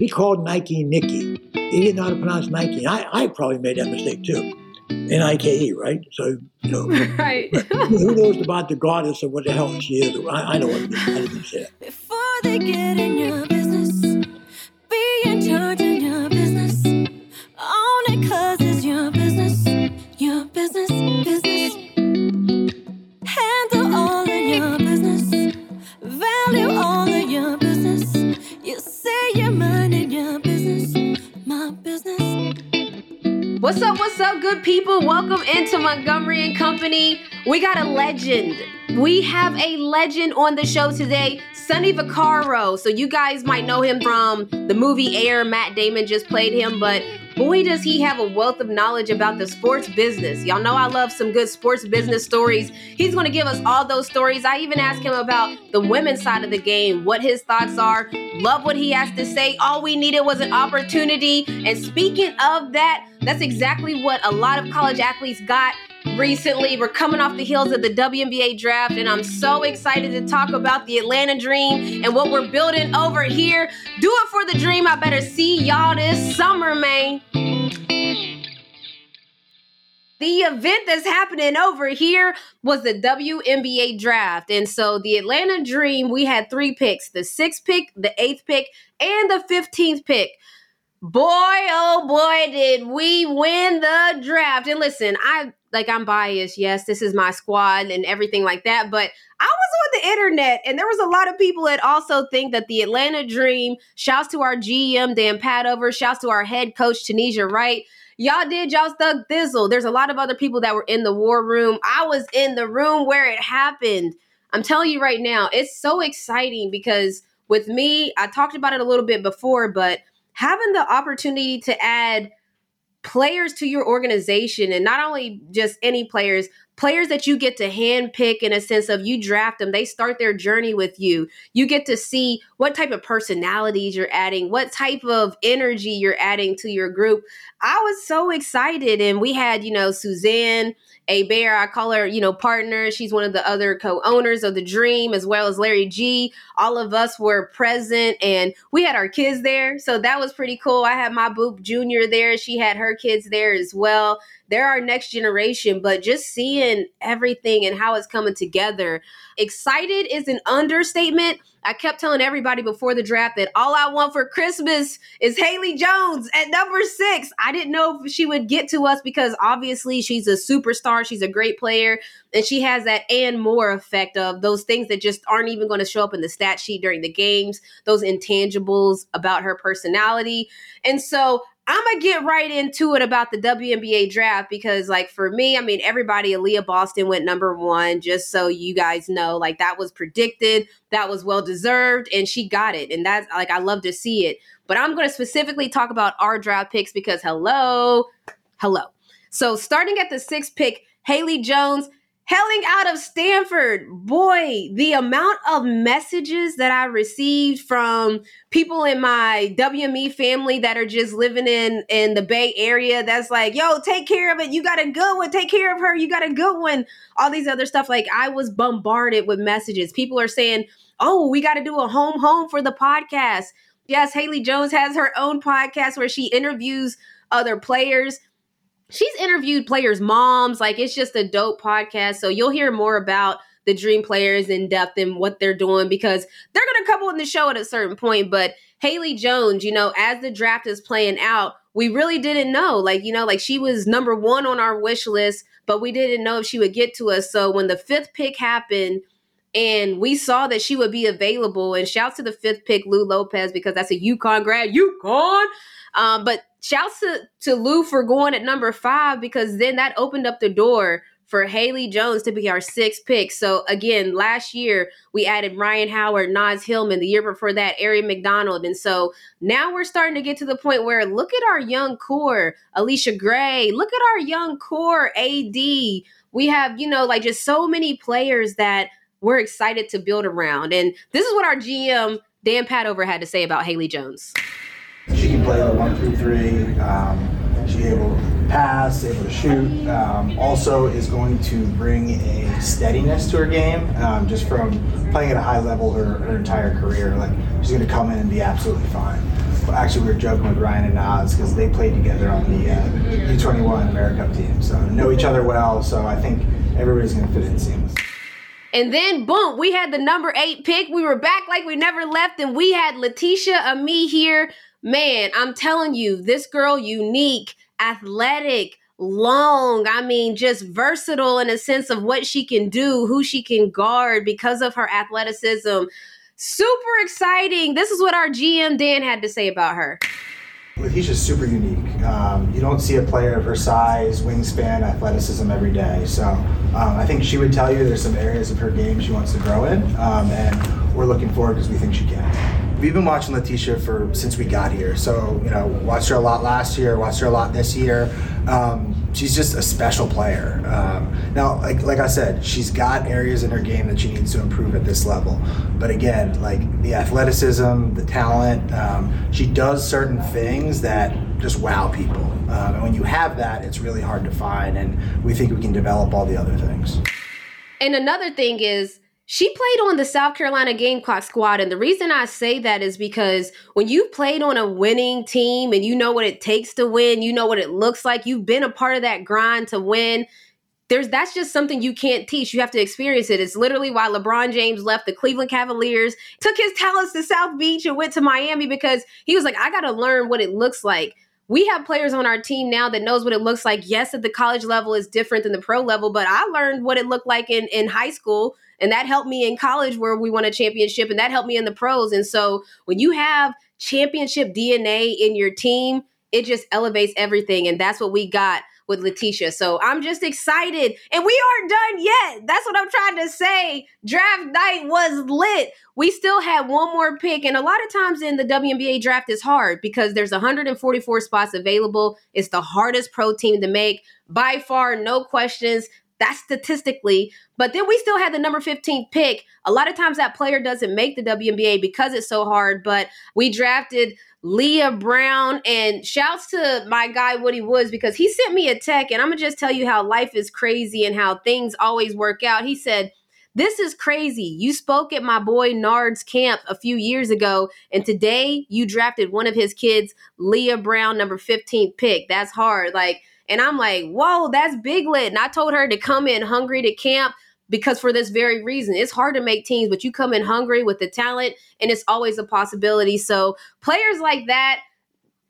he called Nike Nikki. He didn't know how to pronounce Nike. I, I probably made that mistake too. N I K E, right? So, you know, right. who knows about the goddess or what the hell she is? I, I know what I didn't say that. Before they get in your good people? Welcome into Montgomery and Company. We got a legend. We have a legend on the show today, Sonny Vaccaro. So you guys might know him from the movie Air. Matt Damon just played him, but boy, does he have a wealth of knowledge about the sports business. Y'all know I love some good sports business stories. He's going to give us all those stories. I even asked him about the women's side of the game, what his thoughts are. Love what he has to say. All we needed was an opportunity. And speaking of that, that's exactly what a lot of college athletes got recently. We're coming off the heels of the WNBA draft, and I'm so excited to talk about the Atlanta Dream and what we're building over here. Do it for the dream. I better see y'all this summer, man. The event that's happening over here was the WNBA draft. And so the Atlanta Dream, we had three picks the sixth pick, the eighth pick, and the 15th pick. Boy, oh boy, did we win the draft. And listen, I like I'm biased. Yes, this is my squad and everything like that, but I was on the internet and there was a lot of people that also think that the Atlanta Dream, shouts to our GM Dan Padover, shouts to our head coach Tanisha Wright. Y'all did y'all stuck thizzle. There's a lot of other people that were in the war room. I was in the room where it happened. I'm telling you right now, it's so exciting because with me, I talked about it a little bit before, but having the opportunity to add players to your organization and not only just any players players that you get to handpick in a sense of you draft them they start their journey with you. You get to see what type of personalities you're adding what type of energy you're adding to your group. I was so excited and we had you know suzanne Abair i call her you know partner she's one of the other co-owners of the dream as well as larry g all of us were present and we had our kids there so that was pretty cool i had my boop junior there she had her kids there as well they're our next generation, but just seeing everything and how it's coming together. Excited is an understatement. I kept telling everybody before the draft that all I want for Christmas is Haley Jones at number six. I didn't know if she would get to us because obviously she's a superstar. She's a great player. And she has that and more effect of those things that just aren't even going to show up in the stat sheet during the games, those intangibles about her personality. And so I'm gonna get right into it about the WNBA draft because, like, for me, I mean, everybody, Aliyah Boston went number one, just so you guys know, like, that was predicted, that was well deserved, and she got it. And that's like, I love to see it. But I'm gonna specifically talk about our draft picks because, hello, hello. So, starting at the sixth pick, Haley Jones, hailing out of Stanford. Boy, the amount of messages that I received from people in my WME family that are just living in in the Bay Area that's like, "Yo, take care of it. You got a good one. Take care of her. You got a good one." All these other stuff like I was bombarded with messages. People are saying, "Oh, we got to do a home home for the podcast." Yes, Haley Jones has her own podcast where she interviews other players she's interviewed players' moms. Like it's just a dope podcast. So you'll hear more about the dream players in depth and what they're doing because they're gonna come on the show at a certain point. But Haley Jones, you know, as the draft is playing out, we really didn't know. Like, you know, like she was number one on our wish list, but we didn't know if she would get to us. So when the fifth pick happened, and we saw that she would be available. And shout to the fifth pick, Lou Lopez, because that's a UConn grad. UConn. Um, but shouts to, to Lou for going at number five because then that opened up the door for Haley Jones to be our sixth pick. So again, last year we added Rhyne Howard, Naz Hillmon. The year before that, Aari McDonald. And so now we're starting to get to the point where look at our young core, Allisha Gray. Look at our young core, AD. We have, you know, like just so many players that we're excited to build around. And this is what our GM Dan Padover had to say about Haley Jones. Can play the one through three. Um, she's able to pass, able to shoot. Um, also, is going to bring a steadiness to her game um, just from playing at a high level her, her entire career. Like she's going to come in and be absolutely fine. well, actually, we were joking with Rhyne and Oz because they played together on the uh, U21 America team, so know each other well. So I think everybody's going to fit in seamlessly. And then boom, we had the number eight pick. We were back like we never left, and we had Laeticia Amihere. Man, I'm telling you, this girl unique, athletic, long. I mean, just versatile in a sense of what she can do, who she can guard because of her athleticism. Super exciting. This is what our GM Dan had to say about her. Laeticia's super unique. Um, you don't see a player of her size, wingspan, athleticism every day. So um, I think she would tell you there's some areas of her game she wants to grow in, um, and we're looking forward because we think she can. We've been watching Laeticia for since we got here. So you know, watched her a lot last year, watched her a lot this year. Um, she's just a special player. Um, now, like like I said, she's got areas in her game that she needs to improve at this level. But again, like the athleticism, the talent, um, she does certain things that just wow people. Um, and when you have that, it's really hard to find. And we think we can develop all the other things. And another thing is she played on the South Carolina Gamecock squad. And the reason I say that is because when you've played on a winning team and you know what it takes to win, you know what it looks like, you've been a part of that grind to win. There's that's just something you can't teach. You have to experience it. It's literally why LeBron James left the Cleveland Cavaliers, took his talents to South Beach and went to Miami because he was like, I gotta learn what it looks like we have players on our team now that knows what it looks like. Yes, at the college level is different than the pro level, but I learned what it looked like in, in high school. And that helped me in college where we won a championship, and that helped me in the pros. And so when you have championship DNA in your team, it just elevates everything. And that's what we got with Laeticia. So I'm just excited. And we aren't done yet. That's what I'm trying to say. Draft night was lit. We still had one more pick. And a lot of times in the WNBA draft is hard because there's 144 spots available. It's the hardest pro team to make. By far, no questions. That's statistically. But then we still had the number 15 pick. A lot of times that player doesn't make the WNBA because it's so hard. But we drafted Leigha Brown. And shouts to my guy Woody Woods because he sent me a tech, and I'm gonna just tell you how life is crazy and how things always work out. He said, this is crazy. You spoke at my boy Nard's camp a few years ago, and today you drafted one of his kids, Leigha Brown, number 15 pick. That's hard. Like, and I'm like, whoa, that's big lit. And I told her to come in hungry to camp because for this very reason. It's hard to make teams but you come in hungry with the talent and it's always a possibility. So players like that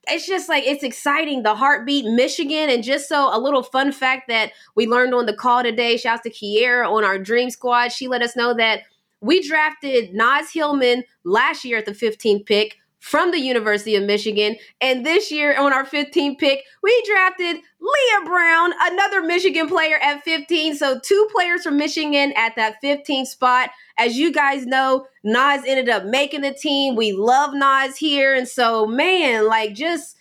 it's just like it's exciting. The heartbeat michigan and just so a little fun fact that we learned on the call today shouts to kiera on our dream squad. She let us know that we drafted Naz Hillmon last year at the 15th pick from the University of Michigan. And this year on our 15th pick, we drafted Leigha Brown, another Michigan player at 15. So two players from Michigan at that 15th spot. As you guys know, Naz ended up making the team. We love Naz here. And so, man, like just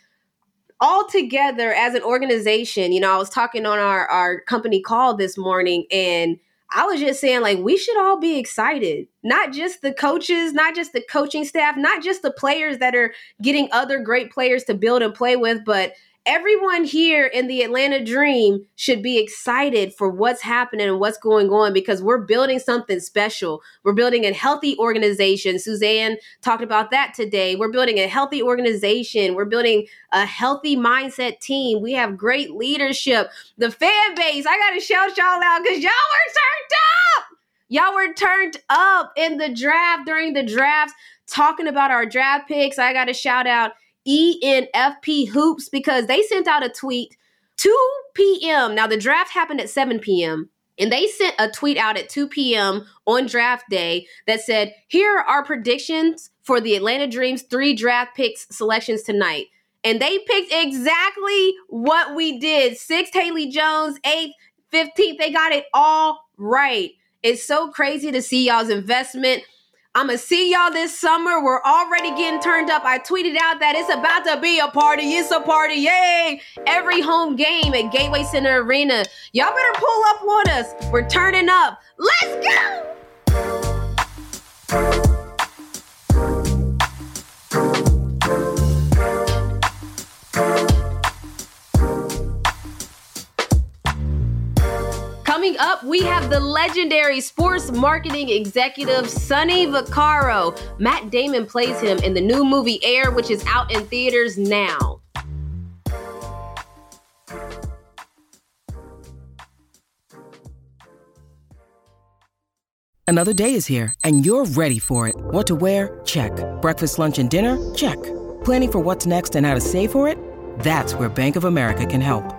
all together as an organization, you know, I was talking on our, our company call this morning and I was just saying, like, we should all be excited. Not just the coaches, not just the coaching staff, not just the players that are getting other great players to build and play with, but everyone here in the Atlanta Dream should be excited for what's happening and what's going on because we're building something special. We're building a healthy organization. Suzanne talked about that today. We're building a healthy organization. We're building a healthy mindset team. We have great leadership. The fan base, I got to shout y'all out because y'all were turned up. Y'all were turned up in the draft during the drafts talking about our draft picks. I got to shout out ENFP Hoops because they sent out a tweet 2 p.m. Now, the draft happened at 7 p.m. And they sent a tweet out at 2 p.m. on draft day that said, Here are our predictions for the Atlanta Dreams three draft picks selections tonight. And they picked exactly what we did. Sixth, Haley Jones, eighth, 15th. They got it all right. It's so crazy to see y'all's investment. I'm gonna see y'all this summer. We're already getting turned up. I tweeted out that it's about to be a party. It's a party, yay! Every home game at Gateway Center Arena. Y'all better pull up on us. We're turning up. Let's go! Coming up, we have the legendary sports marketing executive Sonny Vaccaro. Matt Damon plays him in the new movie Air, which is out in theaters now. Another day is here, and you're ready for it. What to wear? Check. Breakfast, lunch, and dinner? Check. Planning for what's next and how to save for it? That's where Bank of America can help.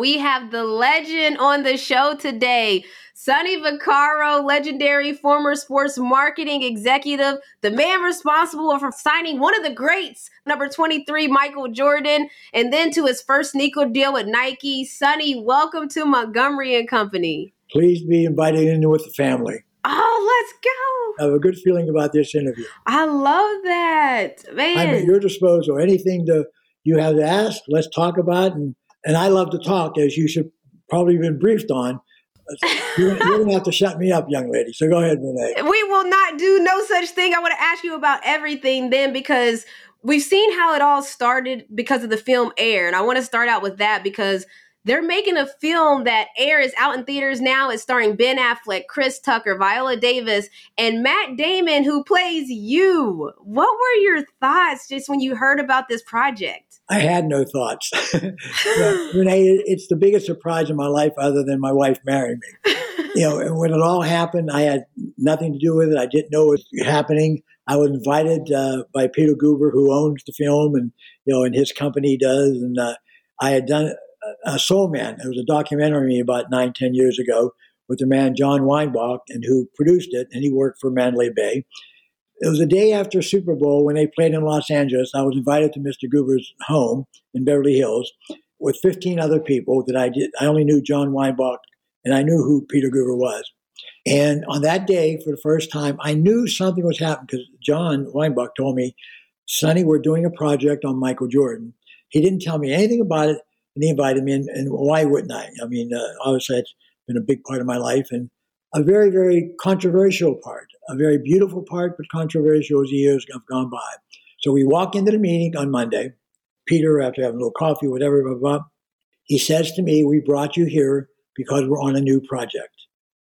We have the legend on the show today. Sonny Vaccaro, legendary former sports marketing executive, the man responsible for signing one of the greats, number 23, Michael Jordan, and then to his first sneaker deal with Nike. Sonny, welcome to Montgomery and Company. Please be invited in with the family. Oh, let's go. I have a good feeling about this interview. I love that. Man. I'm at your disposal. Anything to you have to ask, let's talk about. And, and I love to talk, as you should probably have been briefed on. You're, you're going to have to shut me up, young lady. So go ahead, Renee. we will not do no such thing. I want to ask you about everything then because we've seen how it all started because of the film Air. And I want to start out with that because they're making a film that Air is out in theaters now. It's starring Ben Affleck, Chris Tucker, Viola Davis, and Matt Damon, who plays you. What were your thoughts just when you heard about this project? I had no thoughts. Renee, it's the biggest surprise in my life other than my wife marrying me. You know, and when it all happened, I had nothing to do with it. I didn't know it was happening. I was invited uh, by Peter Guber, who owns the film, and you know, and his company does. And uh, I had done a Sole Man. It was a documentary about nine, ten years ago with the man John Weinbach, and who produced it, and he worked for Mandalay Bay. It was the day after Super Bowl when they played in Los Angeles. I was invited to Mr. Guber's home in Beverly Hills with 15 other people that I did. I only knew John Weinbach, and I knew who Peter Guber was. And on that day, for the first time, I knew something was happening because John Weinbach told me, Sonny, we're doing a project on Michael Jordan. He didn't tell me anything about it, and he invited me in, and why wouldn't I? I mean, uh, obviously, it's been a big part of my life and a very, very controversial part, a very beautiful part, but controversial as the years have gone by. So we walk into the meeting on Monday. Peter, after having a little coffee, whatever, blah, blah, blah, he says to me, We brought you here because we're on a new project.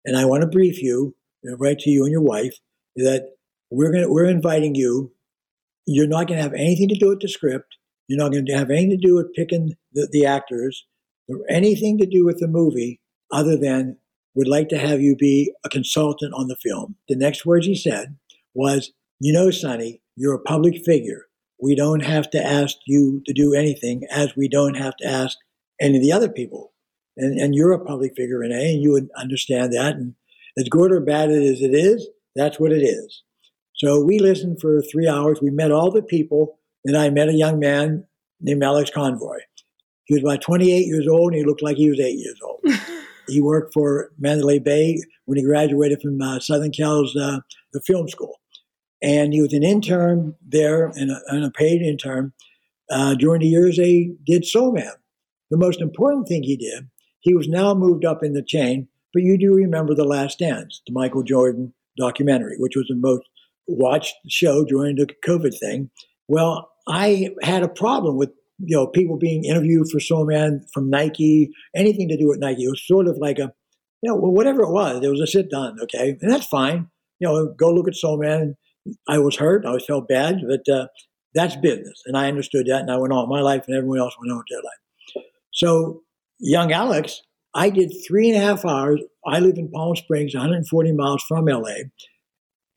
And I want to brief you, right to you and your wife, that we're to, we're inviting you. You're not going to have anything to do with the script. You're not going to have anything to do with picking the, the actors or anything to do with the movie other than would like to have you be a consultant on the film. The next words he said was, You know, Sonny, you're a public figure. We don't have to ask you to do anything as we don't have to ask any of the other people. And, and you're a public figure, Renee, and you would understand that. And as good or bad as it is, that's what it is. So we listened for three hours. We met all the people. Then I met a young man named Alex Convery. He was about 28 years old, and he looked like he was eight years old. he worked for Mandalay Bay when he graduated from uh, Southern Cal's uh, the film school, and he was an intern there and a, and a paid intern. Uh, during the years they did Sole Man. The most important thing he did, he was now moved up in the chain. But you do remember The Last Dance, the Michael Jordan documentary, which was the most watched show during the COVID thing. Well, I had a problem with you know people being interviewed for Sole Man from Nike, anything to do with Nike. It was sort of like a you know whatever it was. It was a sit down, okay, and that's fine. You know, go look at Sole Man. I was hurt. I was felt bad, but uh, that's business, and I understood that, and I went on with my life, and everyone else went on with their life. So young Alex I did three and a half hours. I live in Palm Springs, 140 miles from LA.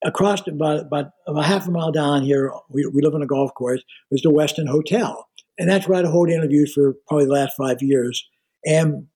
Across about, about, about half a mile down here, we, we live on a golf course, was the Westin Hotel. And that's where I'd hold interviews for probably the last five years. And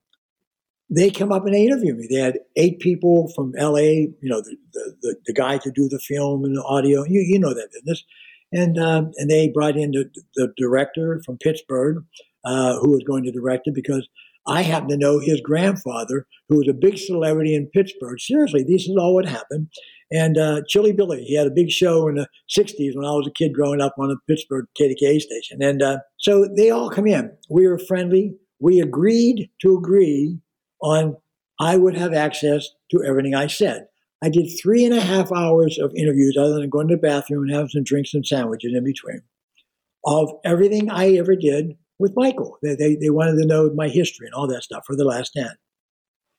they come up and they interview me. They had eight people from LA, you know, the, the, the, the guy to do the film and the audio. You, you know that business. And, um, and they brought in the, the director from Pittsburgh, uh, who was going to direct it because I happen to know his grandfather, who was a big celebrity in Pittsburgh. Seriously, this is all what happened. And uh, Chilly Billy, he had a big show in the 60s when I was a kid growing up on the Pittsburgh KDKA station. And uh, so they all come in. We were friendly. We agreed to agree on I would have access to everything I said. I did three and a half hours of interviews other than going to the bathroom and having some drinks and sandwiches in between of everything I ever did with Michael. They, they, they wanted to know my history and all that stuff for the last 10.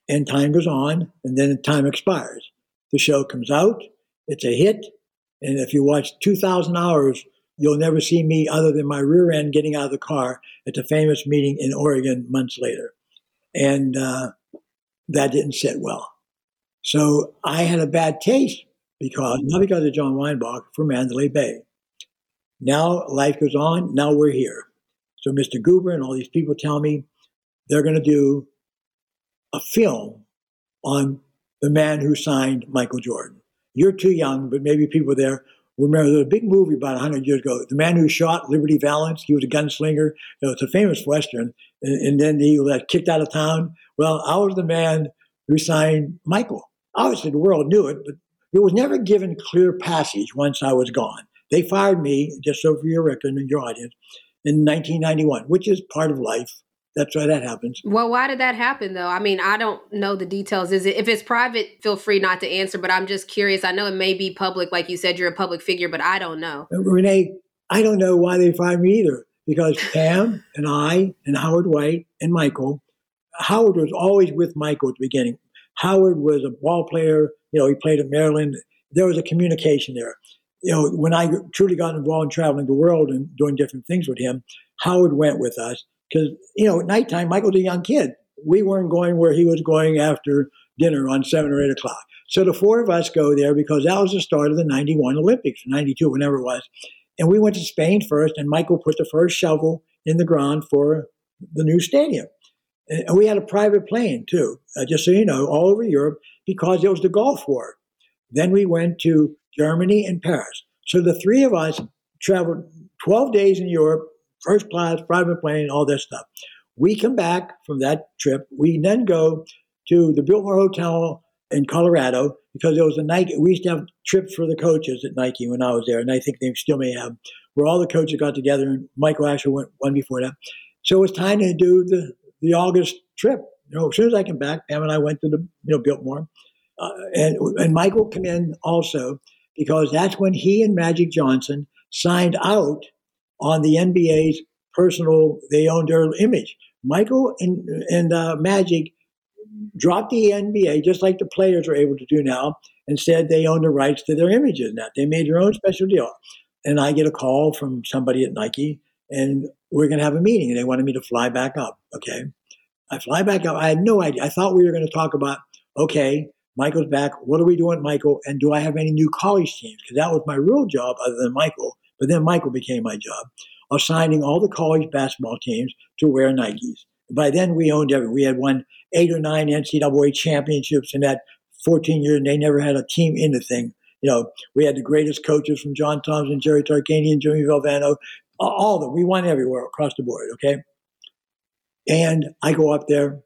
And time goes on, and then time expires. The show comes out, it's a hit, and if you watch 2,000 hours, you'll never see me other than my rear end getting out of the car at the famous meeting in Oregon months later. And uh, that didn't sit well. So I had a bad taste because, not because of John Weinbach, for Mandalay Bay. Now life goes on, now we're here. So Mr. Guber and all these people tell me they're going to do a film on the man who signed Michael Jordan. You're too young, but maybe people there remember there's a big movie about 100 years ago. The man who shot Liberty Valance, he was a gunslinger. You know, it's a famous Western. And, and then he was kicked out of town. Well, I was the man who signed Michael. Obviously, the world knew it, but it was never given clear passage once I was gone. They fired me, just so for your record and your audience, in 1991, which is part of life. That's why that happens. Well, why did that happen though? I mean, I don't know the details. Is it if it's private, feel free not to answer, but I'm just curious. I know it may be public, like you said, you're a public figure, but I don't know. Uh, Renee, I don't know why they fired me either, because Pam and I and Howard White and Michael, Howard was always with Michael at the beginning. Howard was a ball player, you know, he played at Maryland. There was a communication there you know, when I truly got involved in traveling the world and doing different things with him, Howard went with us because, you know, at nighttime, Michael's a young kid. We weren't going where he was going after dinner on seven or eight o'clock. So the four of us go there because that was the start of the 91 Olympics, 92, whenever it was. And we went to Spain first, and Michael put the first shovel in the ground for the new stadium. And we had a private plane, too, uh, just so you know, all over Europe because it was the Gulf War. Then we went to Germany, and Paris. So the three of us traveled 12 days in Europe, first class, private plane, all this stuff. We come back from that trip. We then go to the Biltmore Hotel in Colorado because it was a Nike. We used to have trips for the coaches at Nike when I was there, and I think they still may have, where all the coaches got together. And Michael Asher went one before that. So it was time to do the the August trip. You know, as soon as I came back, Pam and I went to the you know Biltmore, uh, and and Michael came in also because that's when he and Magic Johnson signed out on the NBA's personal, they owned their image. Michael and, and uh, Magic dropped the NBA just like the players are able to do now and said they own the rights to their images now. They made their own special deal. And I get a call from somebody at Nike and we're going to have a meeting and they wanted me to fly back up. Okay. I fly back up. I had no idea. I thought we were going to talk about, okay, Michael's back. What are we doing, Michael? And do I have any new college teams? Because that was my real job other than Michael. But then Michael became my job, assigning all the college basketball teams to wear Nikes. By then, we owned everything. We had won eight or nine NCAA championships in that 14 years, and they never had a team in the thing. You know, we had the greatest coaches from John Thompson, Jerry Tarkanian, and Jimmy Valvano, all of them. We won everywhere across the board, okay? And I go up there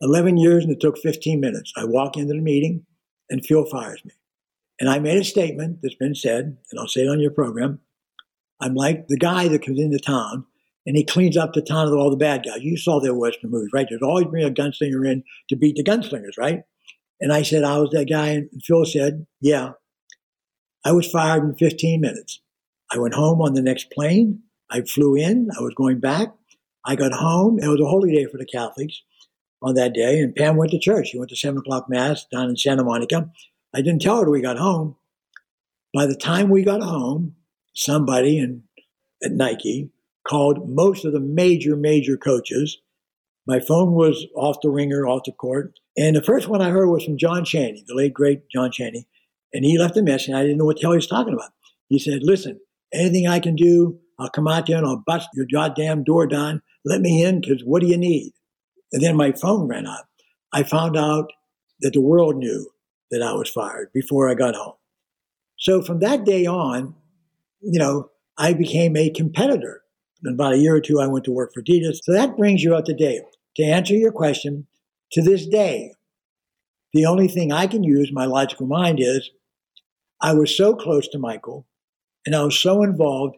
11 years and it took 15 minutes. I walk into the meeting and Phil fires me. And I made a statement that's been said, and I'll say it on your program. I'm like the guy that comes into town and he cleans up the town of all the bad guys. You saw their Western movies, right? There's always bring a gunslinger in to beat the gunslingers, right? And I said, I was that guy. And Phil said, Yeah. I was fired in 15 minutes. I went home on the next plane. I flew in. I was going back. I got home. It was a holy day for the Catholics on that day, and Pam went to church. She went to seven o'clock mass down in Santa Monica. I didn't tell her we got home. By the time we got home, somebody in, at Nike called most of the major, major coaches My phone was off the ringer, off the court. And the first one I heard was from John Chaney, the late, great John Chaney. And he left a message. I didn't know what the hell he was talking about. He said, Listen, anything I can do, I'll come out there and I'll bust your goddamn door down. Let me in, because what do you need? And then my phone ran out. I found out that the world knew that I was fired before I got home. So from that day on, you know, I became a competitor. In about a year or two, I went to work for Adidas. So that brings you up to date. To answer your question, to this day, the only thing I can use my logical mind is I was so close to Michael and I was so involved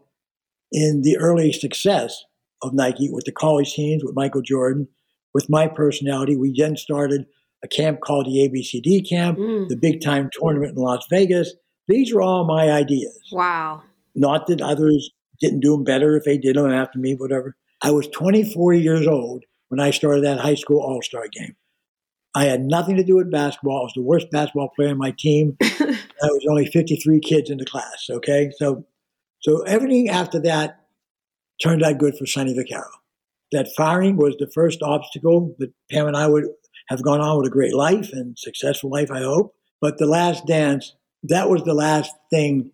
in the early success of Nike with the college teams, with Michael Jordan, with my personality. We then started a camp called the ABCD camp, Mm. the big time tournament in Las Vegas. These are all my ideas. Wow. Not that others didn't do them better if they did them after me, whatever. I was 24 years old when I started that high school all star game. I had nothing to do with basketball. I was the worst basketball player on my team. there was only 53 kids in the class. Okay, so so everything after that turned out good for Sonny Vaccaro. That firing was the first obstacle, but Pam and I would have gone on with a great life and successful life, I hope. But the last dance, that was the last thing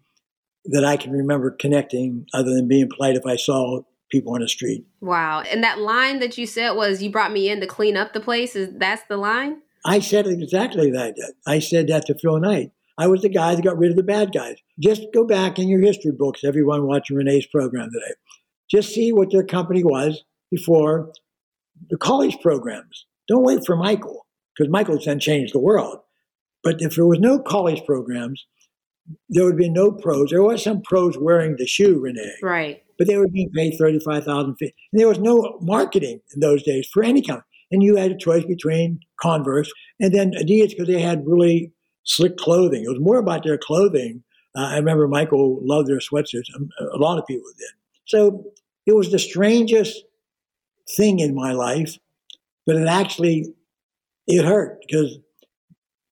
that I can remember connecting, other than being polite if I saw people on the street. Wow. And that line that you said was you brought me in to clean up the place. Is that's the line? I said exactly that. I said that to Phil Knight. I was the guy that got rid of the bad guys. Just go back in your history books, everyone watching Renee's program today. Just see what their company was before the college programs. Don't wait for Michael, because Michael's then changed the world. But if there was no college programs, there would be no pros. There was some pros wearing the shoe, Renee, Right. but they were being paid thirty-five thousand. And there was no marketing in those days for any company, and you had a choice between Converse and then Adidas because they had really slick clothing. It was more about their clothing. Uh, I remember Michael loved their sweatshirts. Um, A lot of people did. So it was the strangest thing in my life, but it actually it hurt because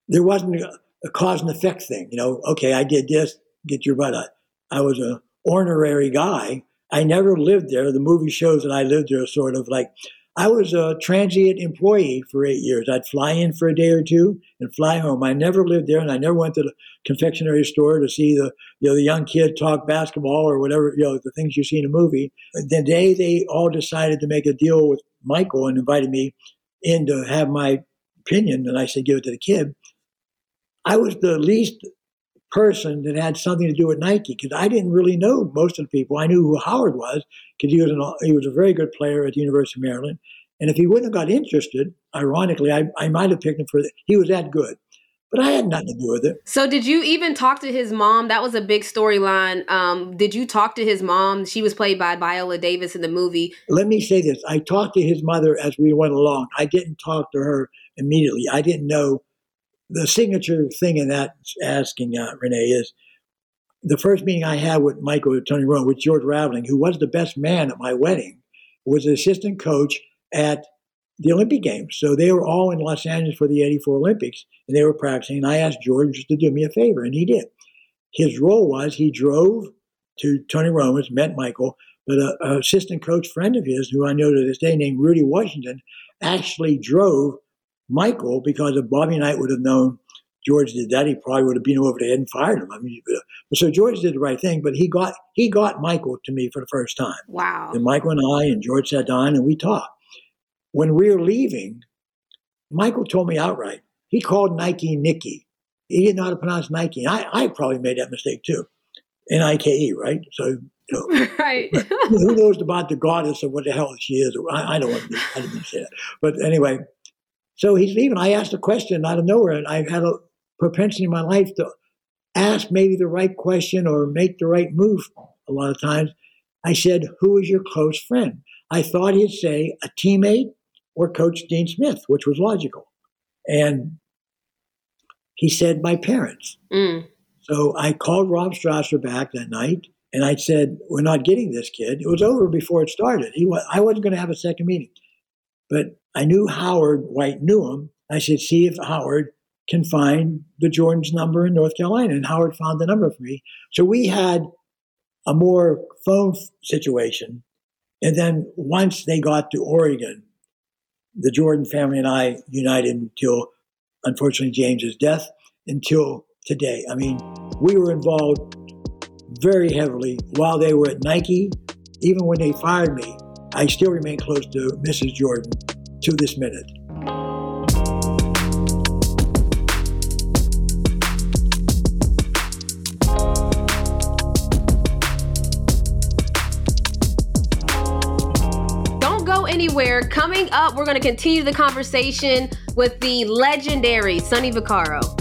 there wasn't a, a cause and effect thing. You know, okay, I did this, get your butt out. I was a honorary guy. I never lived there. The movie shows that I lived there sort of like I was a transient employee for eight years. I'd fly in for a day or two and fly home. I never lived there, and I never went to the confectionery store to see the you know the young kid talk basketball or whatever you know the things you see in a movie. The day they all decided to make a deal with Michael and invited me in to have my opinion, and I said give it to the kid. I was the least person that had something to do with Nike because I didn't really know most of the people. I knew who Howard was because he was an, he was a very good player at the University of Maryland, and if he wouldn't have got interested, ironically, I, I might have picked him for the, he was that good, but I had nothing to do with it. So did you even talk to his mom? That was a big storyline. Um, did you talk to his mom? She was played by Viola Davis in the movie. Let me say this: I talked to his mother as we went along. I didn't talk to her immediately. I didn't know the signature thing in that asking uh, Renee is the first meeting I had with Michael Tony Rowan with George Raveling, who was the best man at my wedding, was the assistant coach at the Olympic Games. So they were all in Los Angeles for the 84 Olympics and they were practicing. And I asked George to do me a favor, and he did. His role was he drove to Tony Roma's, met Michael, but a, a assistant coach friend of his, who I know to this day, named Rudy Washington, actually drove Michael because if Bobby Knight would have known George did that, he probably would have been over the head and fired him. I mean, uh, so George did the right thing, but he got he got Michael to me for the first time. Wow. And Michael and I and George sat down and we talked. When we were leaving, Michael told me outright. He called Nike Nikki. He didn't know how to pronounce Nike. I, I probably made that mistake too. N I K E, right? So, you know, right. who knows about the goddess of what the hell she is? I, I don't want to, I didn't say that. But anyway, so he's leaving. I asked a question out of nowhere, and I've had a propensity in my life to ask maybe the right question or make the right move a lot of times. I said, Who is your close friend? I thought he'd say a teammate or Coach Dean Smith, which was logical. And he said, My parents. Mm. So I called Rob Strasser back that night and I said, We're not getting this kid. It was over before it started. He wa- I wasn't going to have a second meeting. But I knew Howard White knew him. I said, See if Howard can find the Jordan's number in North Carolina. And Howard found the number for me. So we had a more phone situation. And then once they got to Oregon, the Jordan family and I united until, unfortunately, James's death, until today. I mean, we were involved very heavily while they were at Nike. Even when they fired me, I still remain close to Mrs. Jordan to this minute. Don't go anywhere. Coming up, we're going to continue the conversation with the legendary Sonny Vaccaro.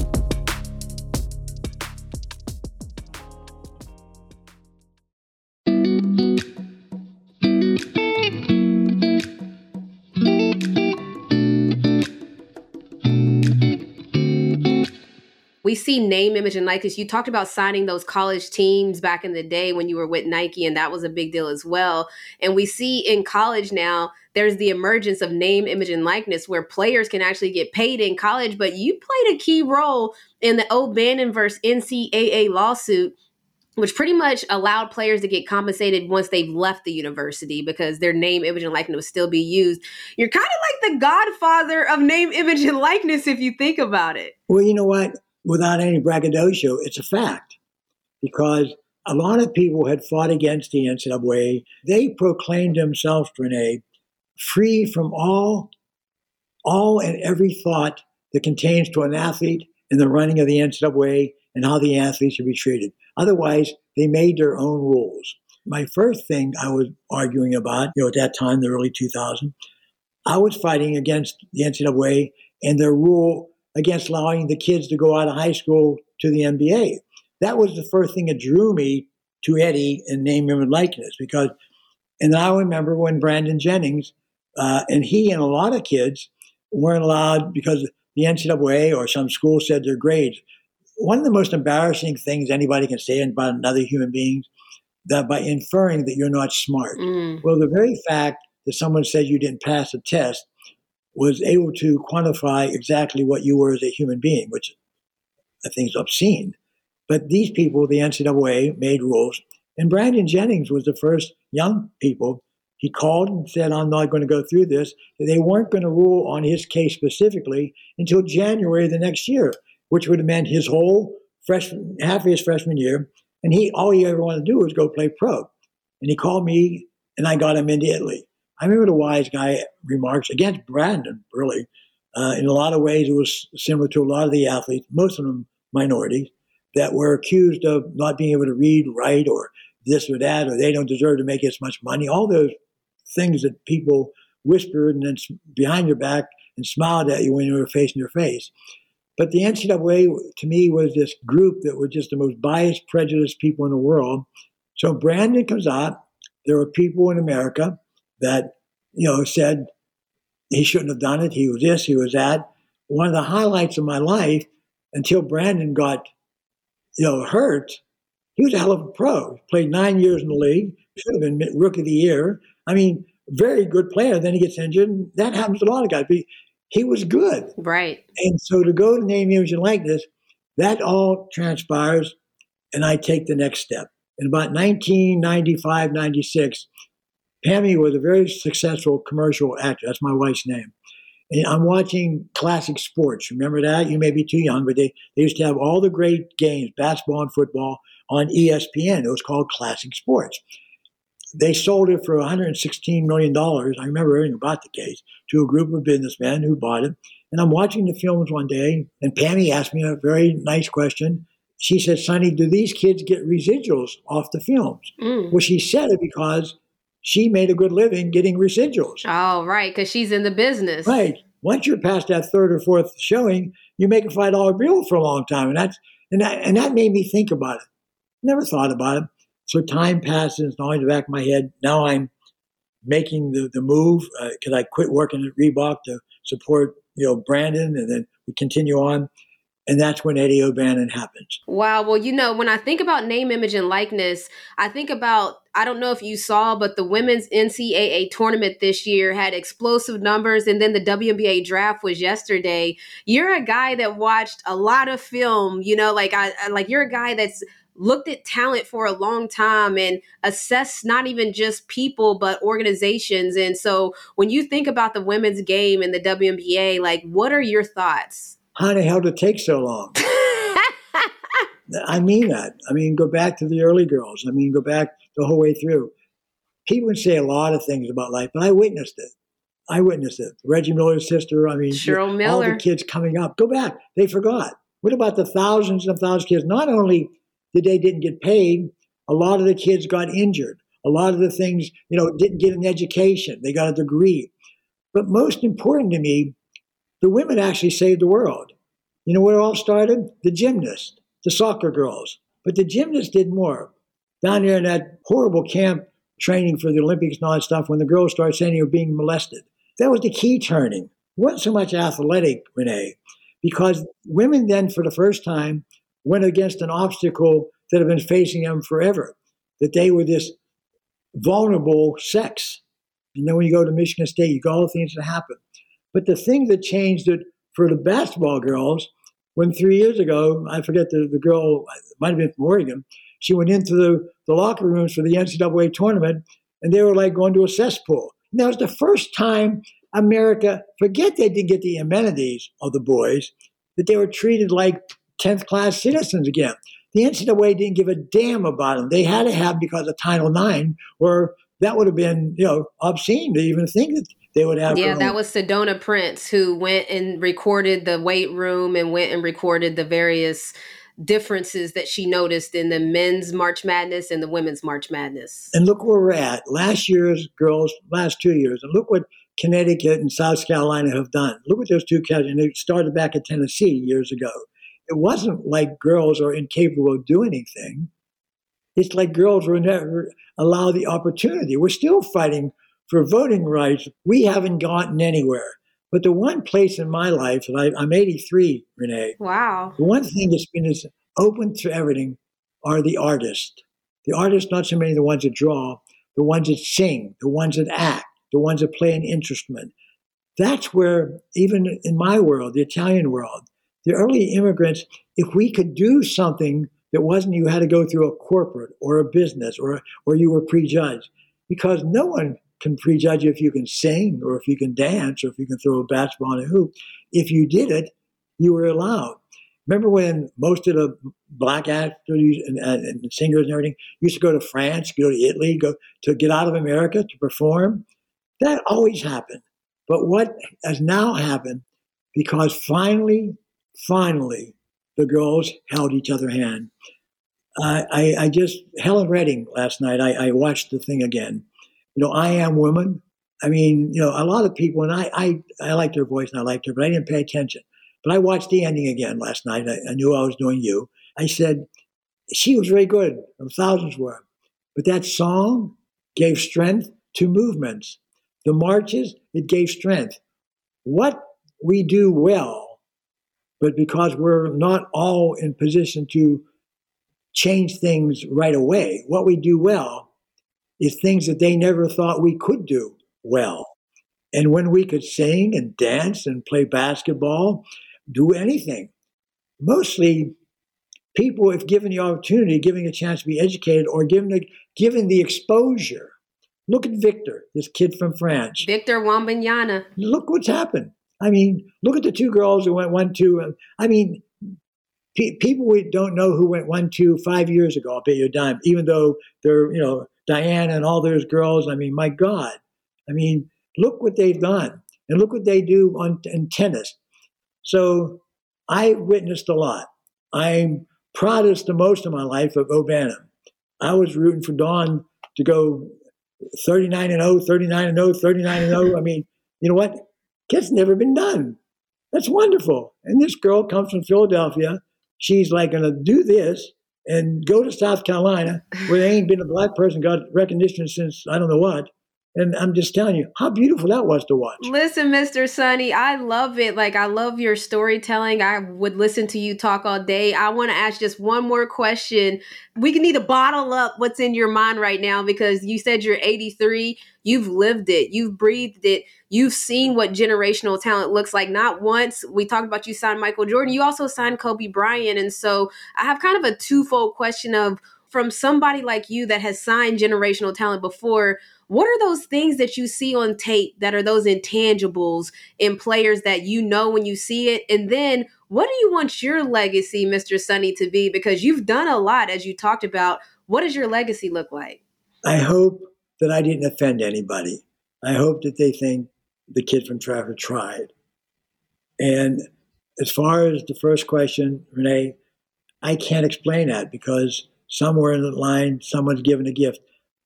We see name, image, and likeness. You talked about signing those college teams back in the day when you were with Nike, and that was a big deal as well. And we see in college now, there's the emergence of name, image, and likeness where players can actually get paid in college. But you played a key role in the O'Bannon versus NCAA lawsuit which pretty much allowed players to get compensated once they've left the university because their name, image, and likeness would still be used. You're kind of like the godfather of name, image, and likeness if you think about it. Well, you know what? Without any braggadocio, it's a fact because a lot of people had fought against the NCAA. They proclaimed themselves, Renee, free from all, all and every thought that contains to an athlete in the running of the NCAA and how the athlete should be treated. Otherwise, they made their own rules. My first thing I was arguing about, you know, at that time, the early 2000s, I was fighting against the NCAA and their rule against allowing the kids to go out of high school to the NBA. That was the first thing that drew me to Eddie and name him and likeness because, and I remember when Brandon Jennings uh, and he and a lot of kids weren't allowed because the NCAA or some school said their grades one of the most embarrassing things anybody can say about another human being that by inferring that you're not smart. Mm. Well, the very fact that someone said you didn't pass a test was able to quantify exactly what you were as a human being, which I think is obscene. But these people, the NCAA, made rules. And Brandon Jennings was the first young people. He called and said, I'm not going to go through this. They weren't going to rule on his case specifically until January of the next year which would have meant his whole freshman, half of his freshman year. And he, all he ever wanted to do was go play pro. And he called me, and I got him into Italy. I remember the wise guy remarks against Brandon, really. Uh, in a lot of ways, it was similar to a lot of the athletes, most of them minorities, that were accused of not being able to read, write, or this or that, or they don't deserve to make as much money. All those things that people whispered and then behind your back and smiled at you when you were facing your face. But the NCAA, to me, was this group that were just the most biased, prejudiced people in the world. So Brandon comes out. There were people in America that, you know, said he shouldn't have done it. He was this, he was that. One of the highlights of my life until Brandon got, you know, hurt, he was a hell of a pro. He played nine years in the league. Should have been rookie of the year. I mean, very good player. Then he gets injured. And that happens to a lot of guys. But he was good. Right. And so to go to name, image, and likeness, that all transpires, and I take the next step. In about 1995, 96, Pammy was a very successful commercial actor. That's my wife's name. And I'm watching classic sports. Remember that? You may be too young, but they, they used to have all the great games, basketball and football, on ESPN. It was called Classic Sports. They sold it for $116 million. I remember hearing about the case to a group of businessmen who bought it. And I'm watching the films one day, and Pammy asked me a very nice question. She said, Sonny, do these kids get residuals off the films? Mm. Well, she said it because she made a good living getting residuals. Oh, right, because she's in the business. Right. Once you're past that third or fourth showing, you make a five dollar bill for a long time, and that's and that and that made me think about it. Never thought about it. So time passes, now in the back of my head. Now I'm making the, the move because uh, I quit working at Reebok to support you know Brandon, and then we continue on. And that's when Eddie O'Bannon happens. Wow. Well, you know, when I think about name, image, and likeness, I think about, I don't know if you saw, but the women's NCAA tournament this year had explosive numbers. And then the WNBA draft was yesterday. You're a guy that watched a lot of film, you know, like I like you're a guy that's looked at talent for a long time and assessed not even just people but organizations. And so when you think about the women's game and the WNBA, like what are your thoughts? How the hell did it take so long? I mean that. I mean, go back to the early girls. I mean, go back the whole way through. People can say a lot of things about life, but I witnessed it. I witnessed it. Reggie Miller's sister. I mean, Cheryl all the kids coming up. Go back. They forgot. What about the thousands and thousands of kids? Not only did they didn't get paid, a lot of the kids got injured. A lot of the things, you know, didn't get an education. They got a degree. But most important to me, the women actually saved the world. You know where it all started? The gymnasts, the soccer girls. But the gymnasts did more. Down there in that horrible camp training for the Olympics and all that stuff, when the girls started saying they were being molested. That was the key turning. Wasn't so much athletic, Renee, because women then, for the first time, went against an obstacle that had been facing them forever, that they were this vulnerable sex. And then when you go to Michigan State, you got all the things that happen. But the thing that changed it for the basketball girls, when three years ago, I forget the, the girl, might have been from Oregon, she went into the, the locker rooms for the NCAA tournament, and they were like going to a cesspool. And that was the first time America, forget they didn't get the amenities of the boys, that they were treated like 10th class citizens again. The NCAA didn't give a damn about them. They had to have because of Title IX, or that would have been, you know, obscene to even think that they would have. Yeah, that was Sedona Prince who went and recorded the weight room and went and recorded the various differences that she noticed in the men's March Madness and the women's March Madness. And look where we're at. Last year's girls, last two years, and look what Connecticut and South Carolina have done. Look what those two counties, and they started back at Tennessee years ago. It wasn't like girls are incapable of doing anything. It's like girls were never allowed the opportunity. We're still fighting for voting rights. We haven't gotten anywhere. But the one place in my life, and I, I'm 83, Renee, Wow. the one thing that's been is open to everything are the artists. The artists, not so many the ones that draw, the ones that sing, the ones that act, the ones that play an instrument. That's where, even in my world, the Italian world, the early immigrants, if we could do something that wasn't you had to go through a corporate or a business or or you were prejudged, because no one can prejudge if you can sing or if you can dance or if you can throw a basketball in a hoop. If you did it, you were allowed. Remember when most of the black actors and, and, and singers and everything used to go to France, go to Italy, go to get out of America to perform? That always happened. But what has now happened, because finally, finally, the girls held each other hand. I, I, I just, Helen Reddy last night, I, I watched the thing again. You know, I am woman. I mean, you know, a lot of people, and I, I, I liked her voice and I liked her, but I didn't pay attention. But I watched the ending again last night. I, I knew I was doing you. I said, she was very good. Thousands were. But that song gave strength to movements. The marches, it gave strength. What we do well, but because we're not all in position to change things right away, what we do well is things that they never thought we could do well. And when we could sing and dance and play basketball, do anything, mostly people, if given the opportunity, given a chance to be educated or given the, given the exposure. Look at Victor, this kid from France. Victor Wembanyama. Look what's happened. I mean, look at the two girls who went one, two. I mean, pe- people we don't know who went one, two five years ago. I'll bet you a dime. Even though they're, you know, Diana and all those girls. I mean, my God. I mean, look what they've done, and look what they do on in tennis. So I witnessed a lot. I'm proudest the most of my life of O'Bannon. I was rooting for Dawn to go 39 and 0, 39 and 0, 39 and 0. I mean, you know what? It's never been done. That's wonderful. And this girl comes from Philadelphia. She's like going to do this and go to South Carolina where there ain't been a black person got recognition since I don't know what. And I'm just telling you how beautiful that was to watch. Listen, Mr. Sonny, I love it. Like, I love your storytelling. I would listen to you talk all day. I want to ask just one more question. We need to bottle up what's in your mind right now because you said you're 83. You've lived it, you've breathed it, you've seen what generational talent looks like. Not once. We talked about you signed Michael Jordan, you also signed Kobe Bryant. And so I have kind of a twofold question of from somebody like you that has signed generational talent before what are those things that you see on tape that are those intangibles in players that you know when you see it? And then what do you want your legacy, Mr. Sonny, to be? Because you've done a lot, as you talked about. What does your legacy look like? I hope that I didn't offend anybody. I hope that they think the kid from Trafford tried. And as far as the first question, Renee, I can't explain that because somewhere in the line, someone's given a gift.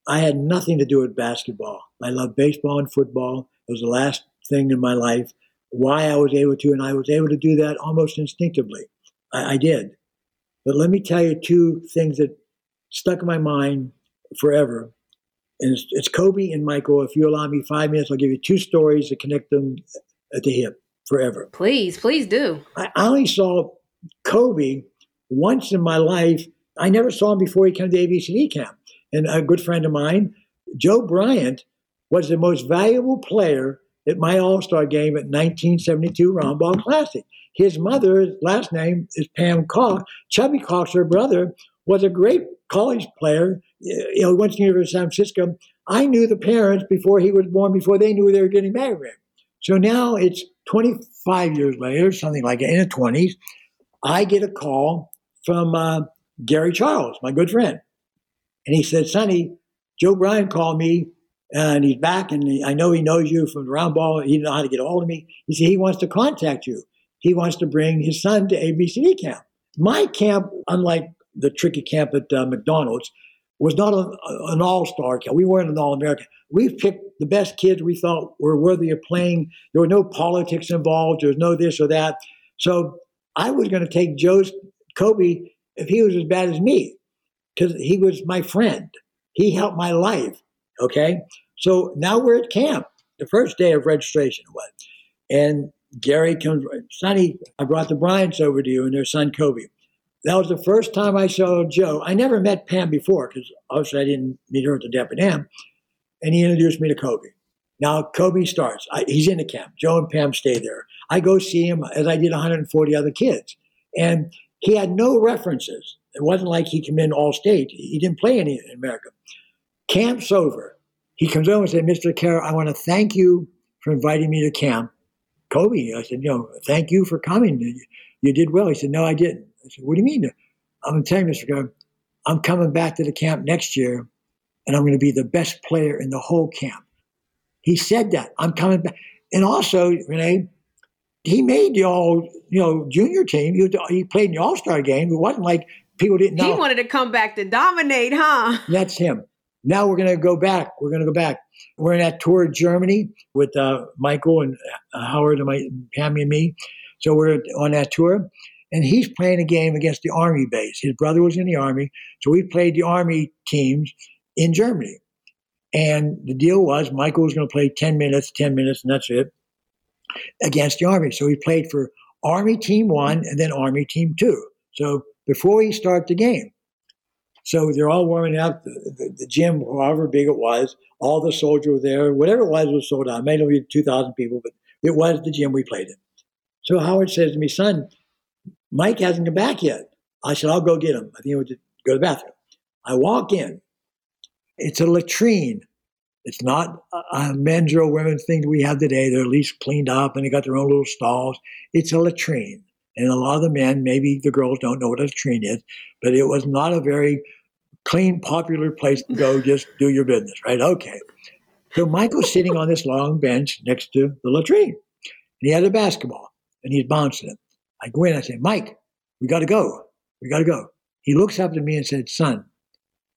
I had nothing to do with basketball. I love baseball and football. It was the last thing in my life. Why I was able to, and I was able to do that almost instinctively. I, I did. But let me tell you two things that stuck in my mind forever. And it's, it's Kobe and Michael. If you allow me five minutes, I'll give you two stories to connect them at the hip forever. Please, please do. I only saw Kobe once in my life. I never saw him before he came to ABCD camp and a good friend of mine, Joe Bryant, was the most valuable player at my All Star game at 1972 Roundball Classic. His mother's last name is Pam Cox. Chubby Cox, her brother, was a great college player. You know, went to the University of San Francisco. I knew the parents before he was born, before they knew they were getting married. So now it's 25 years later, something like in the 20s. I get a call from uh, Gary Charles, my good friend. And he said, Sonny, Joe Bryant called me and he's back and I know he knows you from the round ball. He didn't know how to get a hold of me. He said he wants to contact you. He wants to bring his son to ABCD camp. My camp, unlike the tricky camp at uh, McDonald's, was not a, an all-star camp. We weren't an all-American. We picked the best kids we thought were worthy of playing. There were no politics involved. There was no this or that. So I was going to take Joe's Kobe if he was as bad as me because he was my friend. He helped my life. Okay. So now we're at camp, the first day of registration was. And Gary comes, Sonny, I brought the Bryants over to you and their son Kobe. That was the first time I saw Joe. I never met Pam before because obviously I didn't meet her at the Dep and he introduced me to Kobe. Now Kobe starts. I, he's in the camp. Joe and Pam stay there. I go see him as I did 140 other kids. And he had no references. It wasn't like he came in all state. He didn't play any in America. Camp's over. He comes over and says, Mr. Kara, I want to thank you for inviting me to camp. Kobe, I said, you know, thank you for coming. You did well. He said, no, I didn't. I said, what do you mean? I'm going to tell you, Mr. Kara, I'm coming back to the camp next year and I'm going to be the best player in the whole camp. He said that. I'm coming back. And also, Renee, he made the all, you know, junior team. He, was, he played in the All Star game. It wasn't like people didn't know. He wanted to come back to dominate, huh? That's him. Now we're going to go back. We're going to go back. We're in that tour of Germany with uh, Michael and uh, Howard and my Pammy and me. So we're on that tour, and he's playing a game against the Army base. His brother was in the Army, so we played the Army teams in Germany. And the deal was Michael was going to play 10 minutes, 10 minutes, and that's it, against the Army. So he played for Army Team 1 and then Army Team 2. So before we start the game. So they're all warming up. The, the, the, gym, however big it was, all the soldiers were there. Whatever it was was sold out. It may only be 2,000 people, but it was the gym we played in. So Howard says to me, son, Mike hasn't come back yet. I said, I'll go get him. I think he went to go to the bathroom. I walk in. It's a latrine. It's not a men's or women's thing that we have today. They're at least cleaned up and they got their own little stalls. It's a latrine. And a lot of the men, maybe the girls don't know what a latrine is, but it was not a very clean, popular place to go just do your business, right? Okay. So Michael's sitting on this long bench next to the latrine. And he had a basketball and he's bouncing it. I go in, I say, Mike, we got to go. We got to go. He looks up at me and said, Son,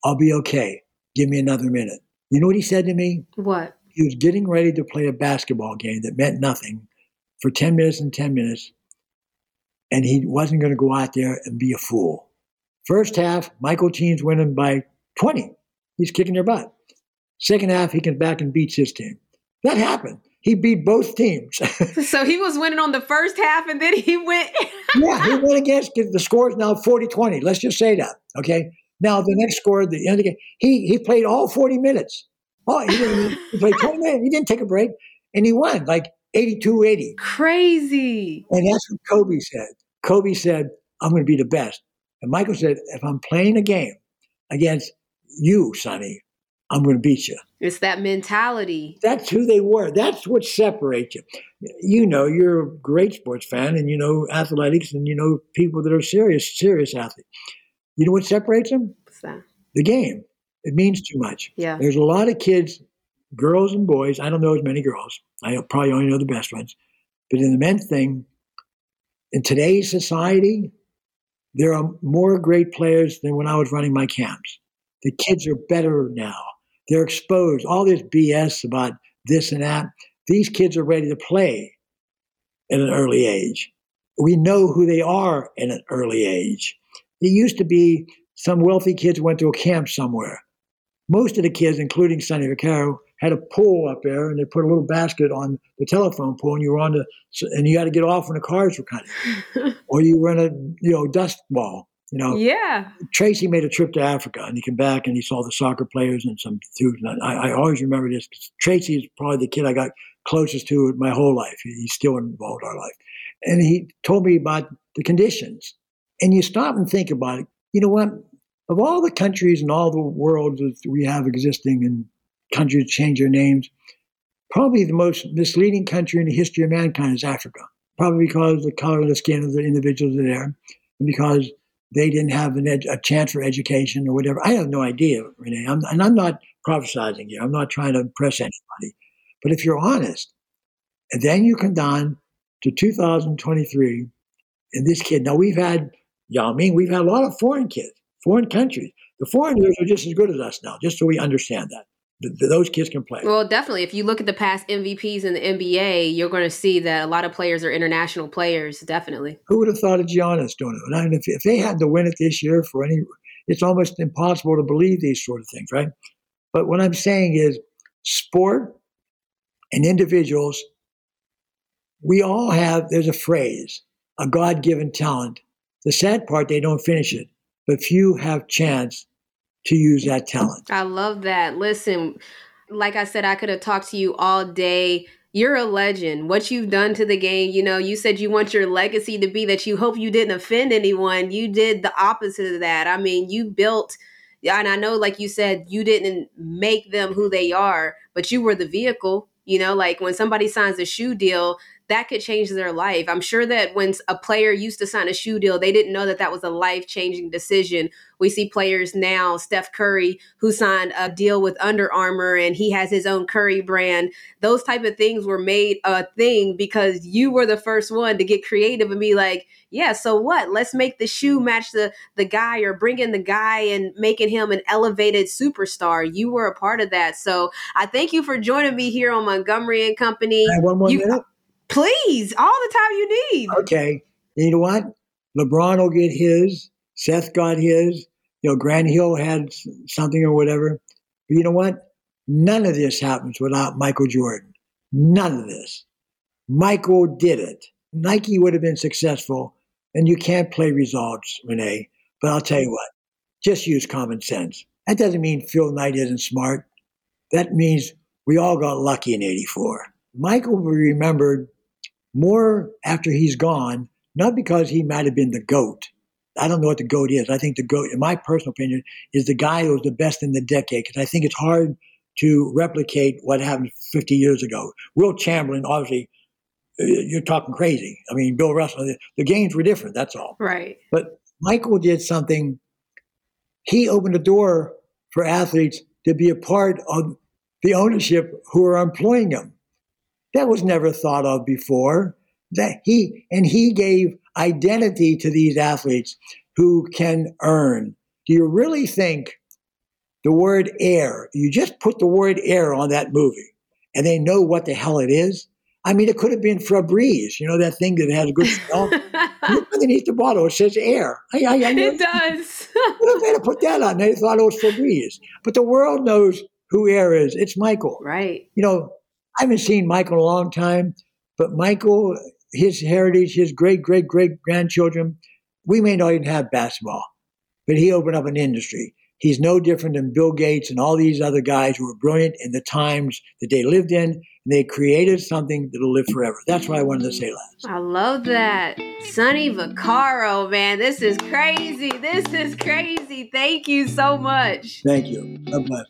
I'll be okay. Give me another minute. You know what he said to me? What? He was getting ready to play a basketball game that meant nothing for 10 minutes and 10 minutes and he wasn't going to go out there and be a fool. First half, Michael Team's winning by 20. He's kicking their butt. Second half, he comes back and beats his team. That happened. He beat both teams. So he was winning on the first half and then he went. yeah, he went against the score is now 40-20. Let's just say that. Okay. Now the next score the end of the game, he he played all 40 minutes. Oh, he, didn't, he played 20 minutes. He didn't take a break. And he won like 82-80. Crazy. And that's what Kobe said. Kobe said, I'm going to be the best. And Michael said, if I'm playing a game against you, Sonny, I'm going to beat you. It's that mentality. That's who they were. That's what separates you. You know, you're a great sports fan and you know athletics and you know people that are serious, serious athletes. You know what separates them? What's that? The game. It means too much. Yeah. There's a lot of kids, girls and boys. I don't know as many girls. I probably only know the best ones. But in the men's thing, in today's society, there are more great players than when I was running my camps. The kids are better now. They're exposed. All this BS about this and that. These kids are ready to play at an early age. We know who they are at an early age. It used to be some wealthy kids went to a camp somewhere. Most of the kids, including Sonny Vaccaro, had a pool up there, and they put a little basket on the telephone pole, and you were on the, and you had to get off when the cars were coming, or you were in a you know dust ball. You know, Yeah. Tracy made a trip to Africa, and he came back and he saw the soccer players and some dudes. And I, I always remember this. Tracy is probably the kid I got closest to my whole life. He's still involved in our life, and he told me about the conditions. And you stop and think about it. You know what? Of all the countries and all the worlds that we have existing, and countries change their names, probably the most misleading country in the history of mankind is Africa. Probably because the color of the skin of the individuals are there, and because they didn't have an ed- a chance for education or whatever. I have no idea, Renee. I'm, and I'm not prophesizing here. I'm not trying to impress anybody. But if you're honest, and then you come down to 2023, and this kid, now we've had Yao Ming, we've had a lot of foreign kids, foreign countries. The foreigners are just as good as us now, just so we understand that. Th- th- those kids can play. Well, definitely. If you look at the past MVPs in the NBA, you're going to see that a lot of players are international players. Definitely. Who would have thought of Giannis doing it? And if, if they had to win it this year for any, it's almost impossible to believe these sort of things, right? But what I'm saying is, sport and individuals, we all have. There's a phrase, a God-given talent. The sad part, they don't finish it, but few have chance to use that talent. I love that. Listen, like I said, I could have talked to you all day. You're a legend. What you've done to the game, you know, you said you want your legacy to be that you hope you didn't offend anyone. You did the opposite of that. I mean, you built, and I know, like you said, you didn't make them who they are, but you were the vehicle. You know, like when somebody signs a shoe deal, that could change their life. I'm sure that when a player used to sign a shoe deal, they didn't know that that was a life changing decision. We see players now, Steph Curry, who signed a deal with Under Armour and he has his own Curry brand. Those type of things were made a thing because you were the first one to get creative and be like, yeah, so what? Let's make the shoe match the the guy or bring in the guy and making him an elevated superstar. You were a part of that. So I thank you for joining me here on Montgomery and Company. Have one more You- minute. Please, all the time you need. Okay. You know what? LeBron will get his. Steph got his. You know, Grant Hill had something or whatever. But you know what? None of this happens without Michael Jordan. None of this. Michael did it. Nike would have been successful, and you can't play results, Renee. But I'll tell you what, just use common sense. That doesn't mean Phil Knight isn't smart. That means we all got lucky in 84. Michael will be remembered more after he's gone, not because he might have been the GOAT. I don't know what the GOAT is. I think the GOAT, in my personal opinion, is the guy who was the best in the decade because I think it's hard to replicate what happened 50 years ago. Wilt Chamberlain, obviously, you're talking crazy. I mean, Bill Russell, the, the games were different, that's all. Right. But Michael did something. He opened the door for athletes to be a part of the ownership who are employing them. That was never thought of before. That he and he gave identity to these athletes who can earn. Do you really think the word air, you just put the word air on that movie and they know what the hell it is? I mean, it could have been Febreze, you know, that thing that has a good smell. Underneath the bottle, it says air. I, I, I it does. would have had to put that on. They thought it was Febreze. But the world knows who Air is. It's Michael. Right. You know, I haven't seen Michael in a long time, but Michael, his heritage, his great great great grandchildren, we may not even have basketball, but he opened up an industry. He's no different than Bill Gates and all these other guys who were brilliant in the times that they lived in. And they created something that'll live forever. That's what I wanted to say last. I love that. Sonny Vaccaro, man. This is crazy. This is crazy. Thank you so much. Thank you. God bless.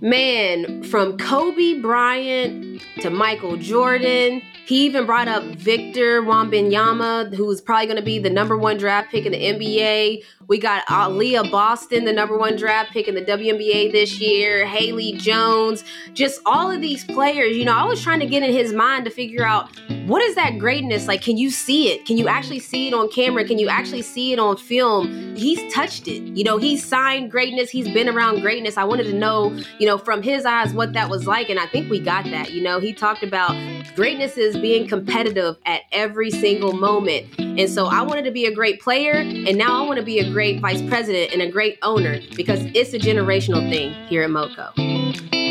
Man, from Kobe Bryant to Michael Jordan, he even brought up Victor Wembanyama, who's probably going to be the number one draft pick in the NBA. We got uh, mm-hmm. Aliyah Boston, the number one draft pick in the WNBA this year. Haley Jones, just all of these players. You know, I was trying to get in his mind to figure out what is that greatness like. Can you see it? Can you actually see it on camera? Can you actually see it on film? He's touched it. You know, he's signed greatness. He's been around greatness. I wanted to know, you know, from his eyes what that was like, and I think we got that. You know, he talked about greatness is being competitive at every single moment. And so I wanted to be a great player, and now I want to be a great vice president and a great owner because it's a generational thing here at MoCo.